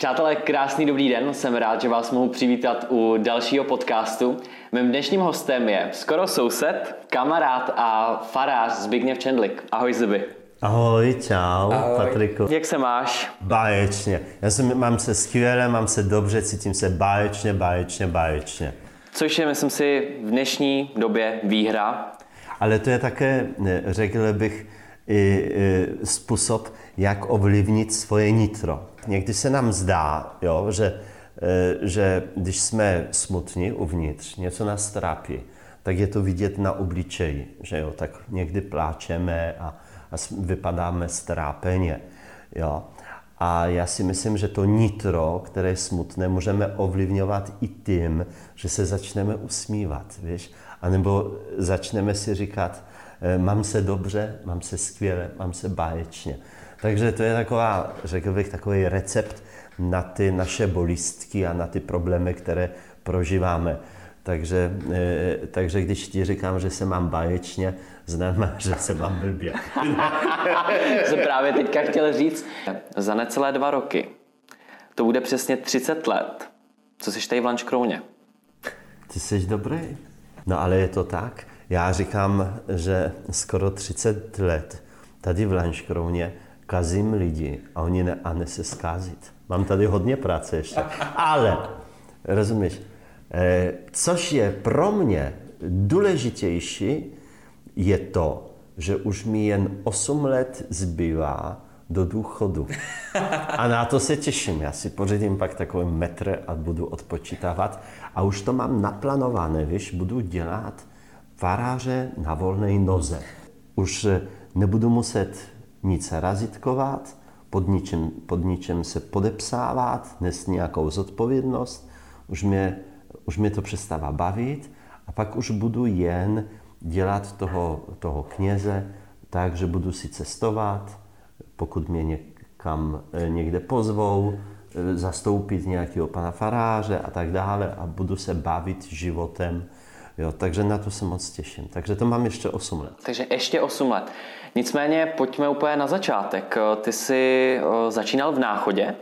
Přátelé, krásný dobrý den, jsem rád, že vás mohu přivítat u dalšího podcastu. Mým dnešním hostem je skoro soused, kamarád a farář Zbigněv Čendlik. Ahoj Zby. Ahoj, čau, Ahoj. Patriku. Jak se máš? Báječně. Já jsem, mám se skvěle, mám se dobře, cítím se báječně, báječně, báječně. Což je, myslím si, v dnešní době výhra. Ale to je také, řekl bych, i, i způsob, jak ovlivnit svoje nitro. Někdy se nám zdá, jo, že, e, že když jsme smutní uvnitř, něco nás trápí, tak je to vidět na obličeji, že jo, tak někdy pláčeme a, a vypadáme strápeně, jo. A já si myslím, že to nitro, které je smutné, můžeme ovlivňovat i tím, že se začneme usmívat, víš? A nebo začneme si říkat, e, mám se dobře, mám se skvěle, mám se báječně. Takže to je taková, řekl bych, takový recept na ty naše bolistky a na ty problémy, které prožíváme. Takže, e, takže když ti říkám, že se mám báječně, znamená, že se mám blbě. jsem právě teďka chtěl říct, za necelé dva roky, to bude přesně 30 let, co jsi tady v Lančkrouně. Ty jsi dobrý. No ale je to tak. Já říkám, že skoro 30 let tady v Lančkrouně kazím lidi a oni ne, a ne se zkázit. Mám tady hodně práce ještě. Ale, rozumíš, eh, což je pro mě důležitější, je to, že už mi jen 8 let zbývá do důchodu. A na to se těším. Já si pořídím pak takový metr a budu odpočítávat. A už to mám naplánované, víš, budu dělat faráře na volné noze. Už nebudu muset nic razitkovat, pod ničem, pod ničem se podepsávat, nést nějakou zodpovědnost, už mě, už mě to přestává bavit a pak už budu jen dělat toho, toho kněze tak, že budu si cestovat, pokud mě někam eh, někde pozvou, eh, zastoupit nějakého pana faráře a tak dále a budu se bavit životem. Jo, takže na to se moc těším. Takže to mám ještě 8 let. Takže ještě 8 let. Nicméně pojďme úplně na začátek. Ty jsi začínal v Náchodě?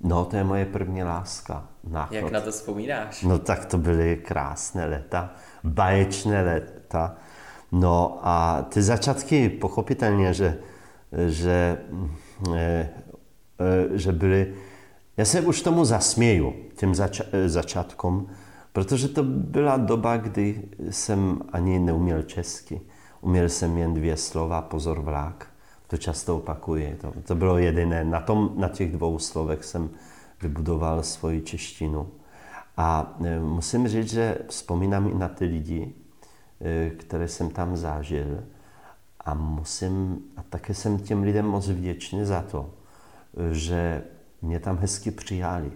No, to je moje první láska. Náchod. Jak na to vzpomínáš? No tak to byly krásné léta, baječné léta. No a ty začátky pochopitelně, že, že, že, že byly, já se už tomu zasměju, těm zača- začátkům, protože to byla doba, kdy jsem ani neuměl česky. Uměl jsem jen dvě slova, pozor vlák. To často opakuji. To, to bylo jediné. Na, tom, na těch dvou slovech jsem vybudoval svoji češtinu. A e, musím říct, že vzpomínám i na ty lidi, e, které jsem tam zažil. A musím, a také jsem těm lidem moc vděčný za to, že mě tam hezky přijali.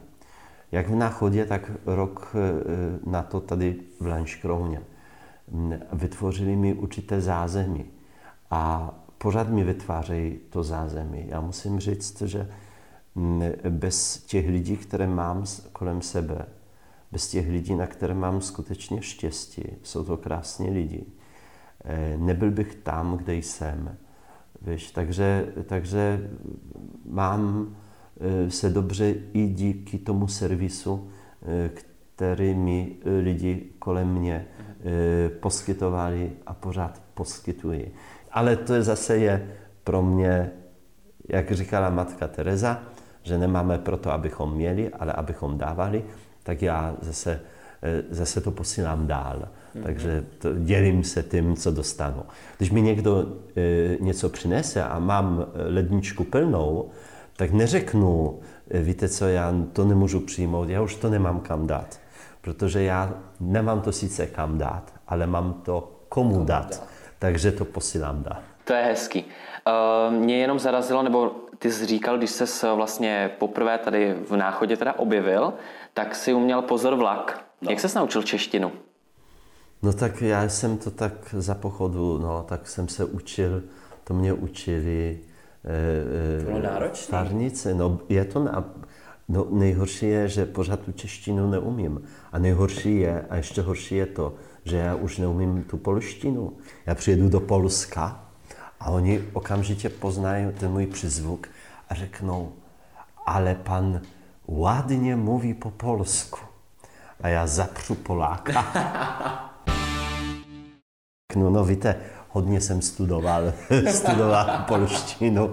Jak v Náchodě, tak rok e, na to tady v Lanškrouně vytvořili mi určité zázemí a pořád mi vytvářejí to zázemí. Já musím říct, že bez těch lidí, které mám kolem sebe, bez těch lidí, na které mám skutečně štěstí, jsou to krásní lidi, eh, nebyl bych tam, kde jsem. Víš, takže, takže mám se dobře i díky tomu servisu, eh, který mi lidi kolem mě poskytovali a pořád poskytují. Ale to je zase je pro mě, jak říkala matka Teresa, že nemáme proto, abychom měli, ale abychom dávali, tak já zase, zase to posílám dál. Mm-hmm. Takže to, dělím se tím, co dostanu. Když mi někdo e, něco přinese a mám ledničku plnou, tak neřeknu, víte co, já to nemůžu přijmout, já už to nemám kam dát protože já nemám to sice kam dát, ale mám to komu, komu dát. dát. Takže to posílám dát. To je hezký. Uh, mě jenom zarazilo, nebo ty jsi říkal, když ses vlastně poprvé tady v Náchodě teda objevil, tak si uměl pozor vlak. No. Jak ses naučil češtinu? No tak já jsem to tak za pochodu, no, tak jsem se učil, to mě učili e, Farnice, no je to na, No nejhorší je, že pořád tu češtinu neumím. A nejhorší je, a ještě horší je to, že já už neumím tu polštinu. Já přijedu do Polska a oni okamžitě poznají ten můj přizvuk a řeknou, ale pan ładnie mówi po polsku. A já zapřu Poláka. No, no víte, hodně jsem studoval, studoval polštinu.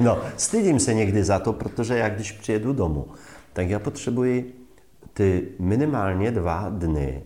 No, stydím se někdy za to, protože já když přijedu domů, tak já potřebuji ty minimálně dva dny,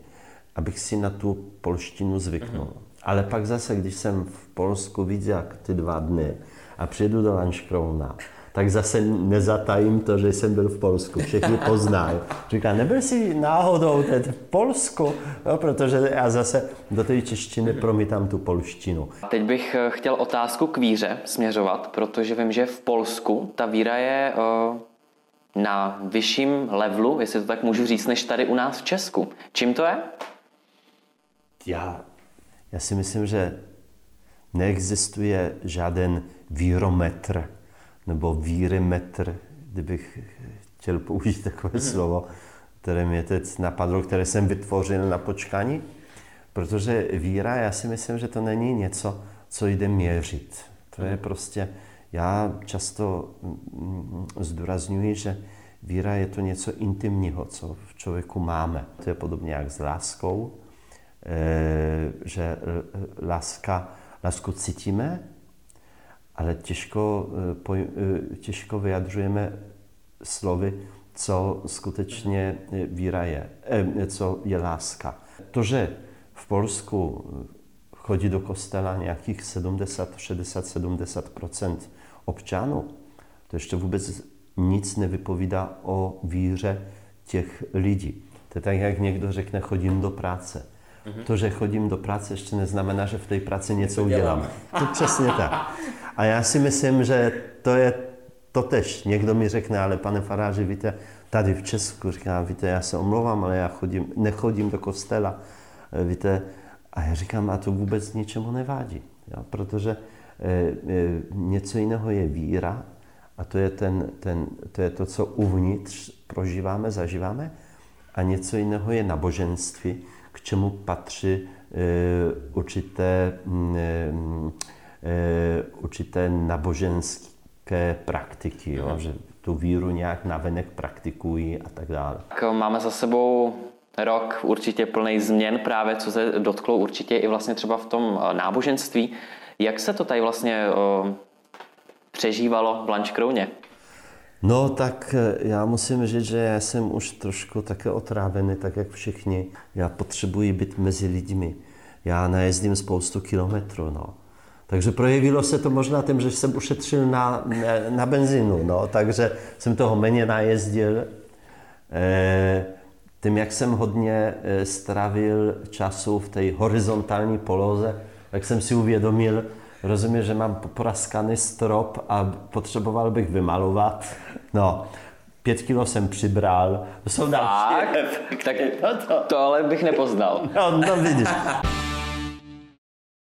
abych si na tu polštinu zvyknul. Mm-hmm. Ale pak zase, když jsem v Polsku jak ty dva dny a přijedu do Lanškrouna, tak zase nezatajím to, že jsem byl v Polsku. Všichni poznají. Říká, nebyl jsi náhodou teď v Polsku? No, protože já zase do té češtiny promítám tu polštinu. Teď bych eh, chtěl otázku k víře směřovat, protože vím, že v Polsku ta víra je uh, na vyšším levelu, jestli to tak můžu říct, než tady u nás v Česku. Čím to je? Já, já si myslím, že neexistuje žádný vírometr, nebo vírymetr, kdybych chtěl použít takové hmm. slovo, které mě teď napadlo, které jsem vytvořil na počkání. Protože víra, já si myslím, že to není něco, co jde měřit. To je prostě, já často mm, zdůrazňuji, že víra je to něco intimního, co v člověku máme. To je podobně jak s láskou, eh, že láska, lásku cítíme, ale těžko, eh, eh, těžko vyjadřujeme slovy, co skutečně víra je, eh, co je láska. To, že v Polsku chodí do kostela nějakých 70, 60, 70 občanů, to ještě vůbec nic nevypovídá o víře těch lidí. To je tak, jak někdo řekne, chodím do práce. Mm-hmm. To, že chodím do práce, ještě neznamená, že v té práci něco udělám. To přesně tak. A já si myslím, že to je to tež. Někdo mi řekne, ale pane faráři, víte, tady v Česku, říkám, víte, já se omlouvám, ale já chodím, nechodím do kostela, eh, víte, a já říkám, a to vůbec ničemu nevádí, jo? protože e, e, něco jiného je víra a to je, ten, ten, to je to, co uvnitř prožíváme, zažíváme a něco jiného je naboženství, k čemu patří e, určité e, Eh, určité naboženské praktiky, jo, že tu víru nějak navenek praktikují a tak dále. Tak máme za sebou rok určitě plný změn právě, co se dotklo určitě i vlastně třeba v tom náboženství. Jak se to tady vlastně o, přežívalo v Lančkrouně? No tak já musím říct, že já jsem už trošku také otrávený, tak jak všichni. Já potřebuji být mezi lidmi. Já najezdím spoustu kilometrů, no. Takže projevilo se to možná tím, že jsem ušetřil na, na benzínu, no, takže jsem toho méně najezdil. E, tím, jak jsem hodně e, strávil času v té horizontální poloze, tak jsem si uvědomil, rozumím, že mám popraskaný strop a potřeboval bych vymalovat. No, pět kilo jsem přibral. To jsou další. Tak, tak to ale bych nepoznal. No, no vidíš.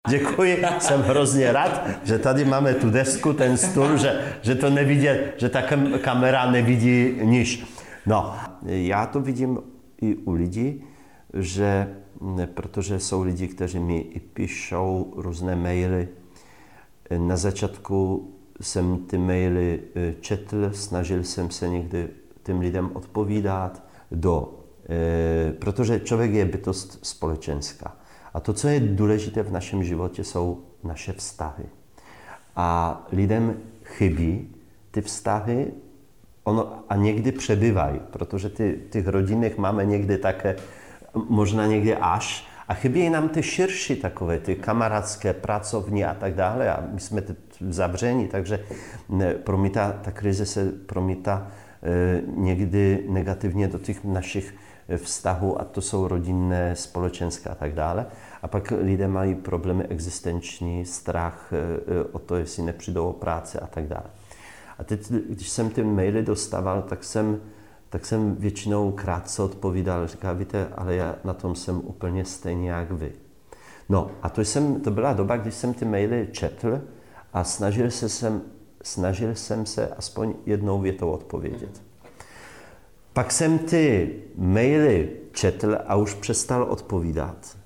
Děkuji, jsem hrozně rád, že tady máme tu desku, ten stůl, že, že to nevidí, že ta kamera nevidí nič. No, já to vidím i u lidí, že protože jsou lidi, kteří mi i píšou různé maily. Na začátku jsem ty maily e, četl, snažil jsem se někdy těm lidem odpovídat, do, e, protože člověk je bytost společenská. A to, co je důležité v našem životě, jsou naše vztahy. A lidem chybí ty vztahy ono, a někdy přebyvají, protože ty, těch rodinných máme někdy také, možná někdy až, a chybí nám ty širší takové, ty kamarádské, pracovní a tak dále. A my jsme zavření, takže promítá, ta krize se promítá e, někdy negativně do těch našich vztahu a to jsou rodinné, společenské a tak dále. A pak lidé mají problémy existenční, strach e, e, o to, jestli nepřijdou o práci a tak dále. A teď, když jsem ty maily dostával, tak jsem, tak jsem většinou krátce odpovídal, říkal, víte, ale já na tom jsem úplně stejně jak vy. No a to, jsem, to byla doba, když jsem ty maily četl a snažil se jsem, snažil jsem se aspoň jednou větou odpovědět. Pak jsem ty maily četl a už přestal odpovídat.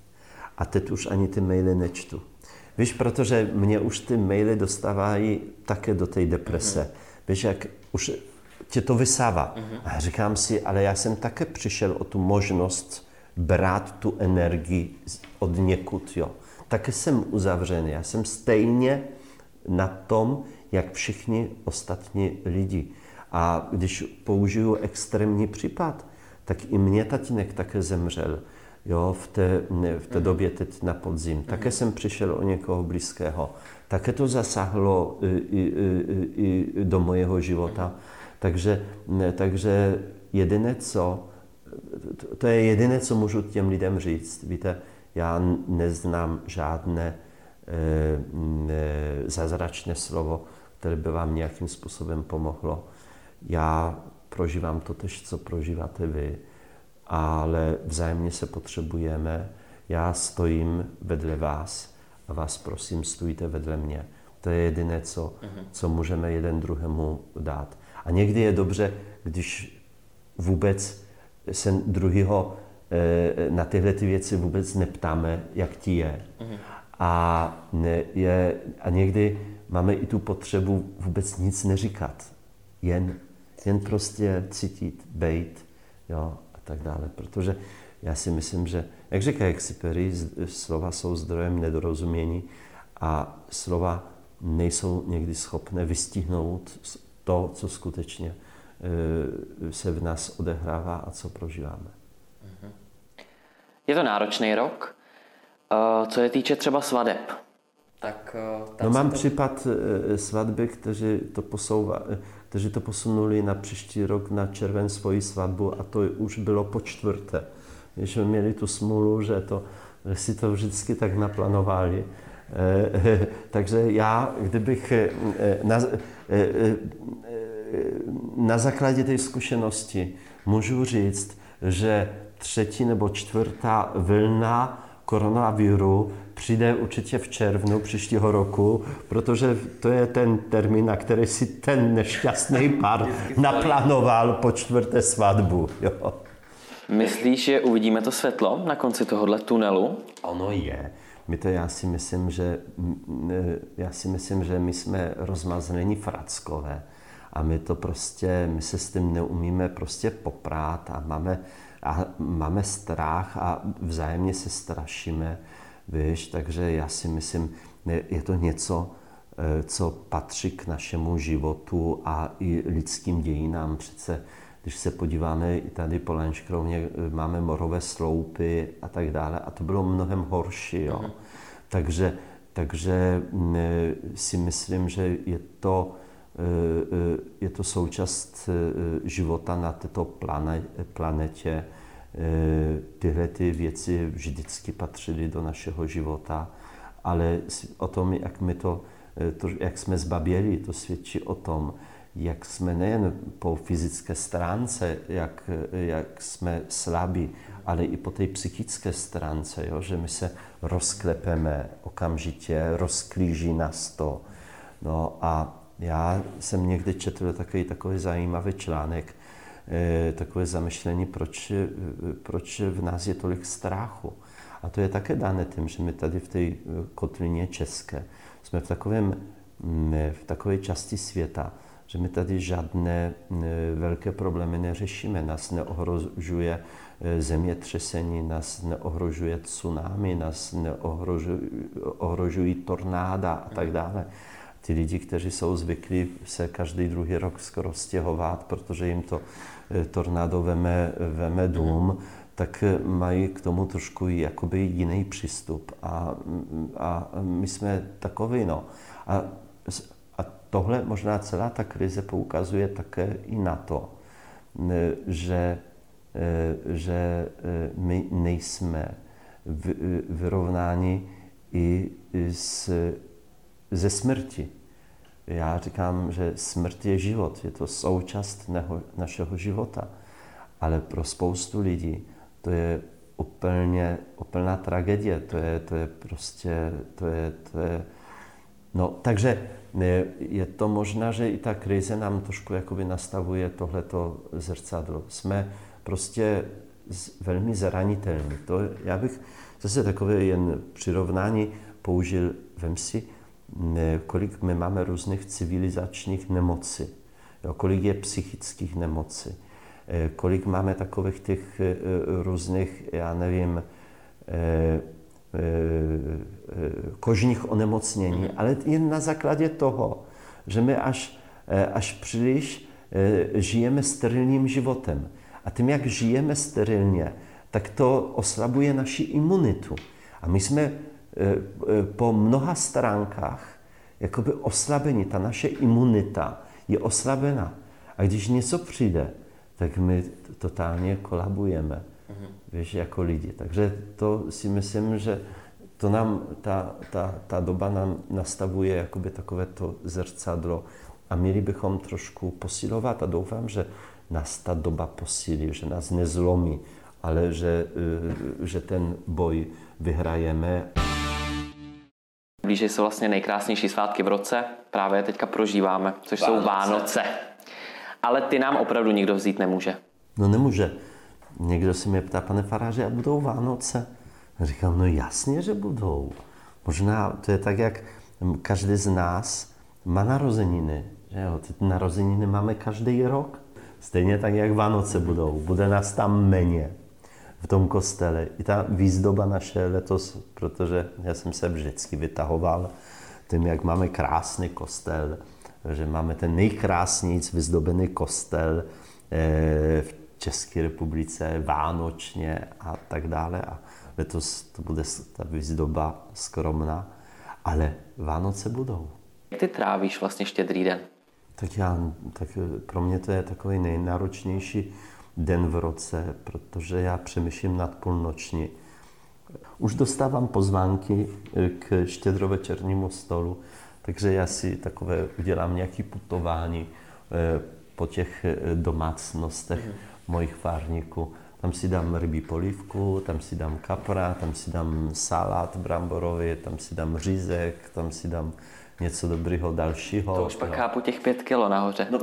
A teď už ani ty maily nečtu. Víš, protože mě už ty maily dostávají také do té deprese. Víš, jak už tě to vysává. Mm-hmm. A říkám si, ale já jsem také přišel o tu možnost brát tu energii od někud, jo. Také jsem uzavřený, já jsem stejně na tom, jak všichni ostatní lidi. A když použiju extrémní případ, tak i mě tatínek také zemřel jo, v té, v té mhm. době teď na podzim. Mhm. Také jsem přišel o někoho blízkého. Také to zasáhlo i, i, i, i do mojeho života. Mhm. Takže, takže jediné, co, to je jediné, co můžu těm lidem říct. Víte, já neznám žádné e, zázračné slovo, které by vám nějakým způsobem pomohlo. Já prožívám to tež, co prožíváte vy, ale vzájemně se potřebujeme. Já stojím vedle vás a vás prosím, stůjte vedle mě. To je jediné, co, mhm. co můžeme jeden druhému dát. A někdy je dobře, když vůbec se druhého eh, na tyhle ty věci vůbec neptáme, jak ti je. Mhm. A, ne, je. a někdy máme i tu potřebu vůbec nic neříkat. Jen, jen prostě cítit, bejt jo, a tak dále. Protože já si myslím, že, jak říká Exiperi, slova jsou zdrojem nedorozumění a slova nejsou někdy schopné vystihnout to, co skutečně eh, se v nás odehrává a co prožíváme. Mhm. Je to náročný rok. Eh, co je týče třeba svadeb, tak eh, no mám to... případ svatby, kteří to, posouva, kteří to posunuli na příští rok na červen svoji svatbu a to už bylo po čtvrté. Když jsme měli tu smůlu, že, to, že si to vždycky tak naplánovali. Takže já, kdybych na, na základě té zkušenosti můžu říct, že třetí nebo čtvrtá vlna koronaviru přijde určitě v červnu příštího roku, protože to je ten termín, na který si ten nešťastný pár naplánoval po čtvrté svatbu. Jo. Myslíš, že uvidíme to světlo na konci tohohle tunelu? Ono je. My to já si myslím, že já si myslím, že my jsme rozmazlení frackové a my to prostě, my se s tím neumíme prostě poprát a máme, a máme strach a vzájemně se strašíme, víš, takže já si myslím, je to něco, eh, co patří k našemu životu a i lidským dějinám. Přece, když se podíváme i tady po Lenškrovně, máme morové sloupy a tak dále a to bylo mnohem horší. Jo. Mm. Takže, takže mm, si myslím, že je to Eh, eh, je to součást eh, života na této planetě. Tyhle ty věci vždycky patřily do našeho života, ale o tom, jak, my to, to, jak jsme zbaběli, to svědčí o tom, jak jsme nejen po fyzické stránce, jak, jak jsme slabí, ale i po té psychické stránce, jo? že my se rozklepeme okamžitě, rozklíží nás to. No a já jsem někdy četl takový, takový zajímavý článek, eh, takové zamyšlení, proč, eh, proč v nás je tolik strachu. A to je také dané tím, že my tady v té eh, kotlině české jsme v, takovém, mm, v takové části světa, že my tady žádné velké problémy neřešíme. Nás neohrožuje zemětřesení, nás neohrožuje tsunami, nás neohrožují tornáda a tak dále ty lidi, kteří jsou zvyklí se každý druhý rok skoro stěhovat, protože jim to eh, tornádo veme, veme dům, tak mají k tomu trošku jakoby jiný přístup. A, a my jsme takový, no. A tohle možná celá ta krize poukazuje také i na to, že, eh, že my nejsme vyrovnáni i s ze smrti. Já říkám, že smrt je život, je to součást našeho života. Ale pro spoustu lidí to je úplně, úplná tragédie. To je, to je prostě, to je, to je, no, takže je to možná, že i ta krize nám trošku jakoby nastavuje tohleto zrcadlo. Jsme prostě velmi zranitelní. To, já bych zase takové jen přirovnání použil, vem si, kolik my máme různých civilizačních nemocí. jo, kolik je psychických nemocí, eh, kolik máme takových těch eh, různých, já nevím, kožních onemocnění, ale jen na základě toho, že my až, až příliš žijeme sterilním životem. A tím, jak žijeme sterilně, tak to oslabuje naši imunitu. A my jsme po mnoha stránkách jakoby oslabení, ta naše imunita je oslabena. A když něco přijde, tak my totálně kolabujeme, mm-hmm. víš, jako lidi. Takže to si myslím, že to nám, ta, ta, ta doba nám nastavuje jakoby takové to zrcadlo a měli bychom trošku posilovat a doufám, že nás ta doba posílí, že nás nezlomí, ale že, eh, že ten boj vyhrajeme. Blíží se vlastně nejkrásnější svátky v roce, právě teďka prožíváme, což Vánoce. jsou Vánoce. Ale ty nám opravdu nikdo vzít nemůže. No nemůže. Někdo se mě ptá, pane faráře, a budou Vánoce? A říkám, no jasně, že budou. Možná to je tak, jak každý z nás má narozeniny. Že jo? Ty narozeniny máme každý rok. Stejně tak, jak Vánoce budou. Bude nás tam méně v tom kostele. I ta výzdoba naše letos, protože já jsem se vždycky vytahoval tím, jak máme krásný kostel, že máme ten nejkrásnější vyzdobený kostel eh, v České republice, vánočně a tak dále. A letos to bude ta výzdoba skromná, ale Vánoce budou. Jak ty trávíš vlastně štědrý den? Tak já, tak pro mě to je takový nejnáročnější den v roce, protože já přemýšlím nad půlnoční. Už dostávám pozvánky eh, k štědrovečernímu stolu, takže já si takové udělám nějaké putování eh, po těch eh, domácnostech mm. Mojich fárníků. Tam si dám rybí polívku, tam si dám kapra, tam si dám salát bramborový, tam si dám řízek, tam si dám něco dobrého dalšího. To už pak chápu těch pět kilo nahoře. No,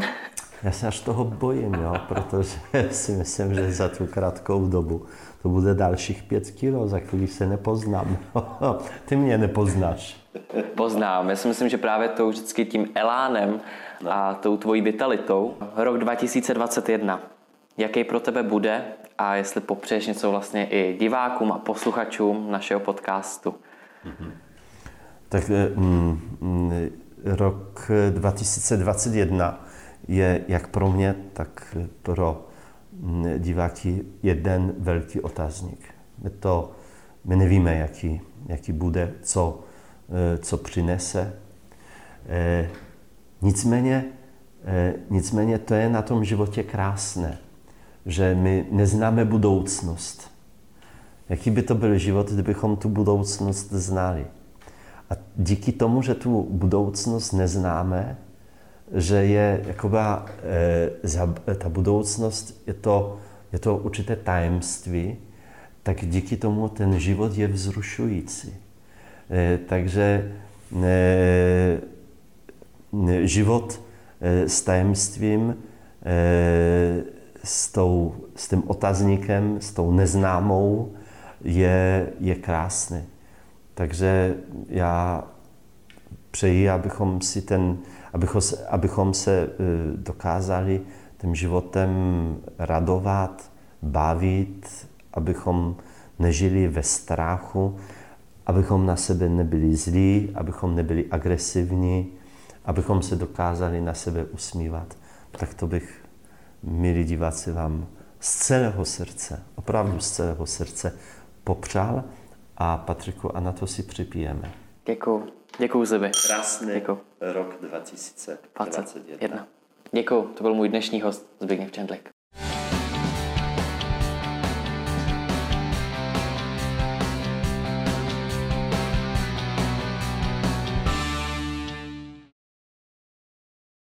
já se až toho bojím, jo, protože si myslím, že za tu krátkou dobu to bude dalších pět kilo, za který se nepoznám. Ty mě nepoznáš. Poznám. Já si myslím, že právě to vždycky tím elánem a tou tvojí vitalitou. Rok 2021. Jaký pro tebe bude a jestli popřeješ něco vlastně i divákům a posluchačům našeho podcastu. Mm-hmm. Tak mm, mm, rok 2021 je jak pro mě, tak pro diváky jeden velký otázník. My, to, my nevíme, jaký, jaký bude, co, eh, co přinese. Eh, nicméně, eh, nicméně to je na tom životě krásné, že my neznáme budoucnost. Jaký by to byl život, kdybychom tu budoucnost znali? A díky tomu, že tu budoucnost neznáme, že je jakoba, e, ta budoucnost, je to, je to určité tajemství, tak díky tomu ten život je vzrušující. E, takže e, život s tajemstvím, s, tou, s tím otazníkem, s tou neznámou, je, je krásný. Takže já přeji, abychom si ten, abychom, abychom se e, dokázali tím životem radovat, bavit, abychom nežili ve strachu, abychom na sebe nebyli zlí, abychom nebyli agresivní, abychom se dokázali na sebe usmívat. Tak to bych, milí diváci, vám z celého srdce, opravdu z celého srdce popřál a Patriku, a na to si připijeme. Děkuji. Děkuji Zebi. Krásný Děkuju. rok 2021. Děkuji, to byl můj dnešní host Zbigněv Čendlik.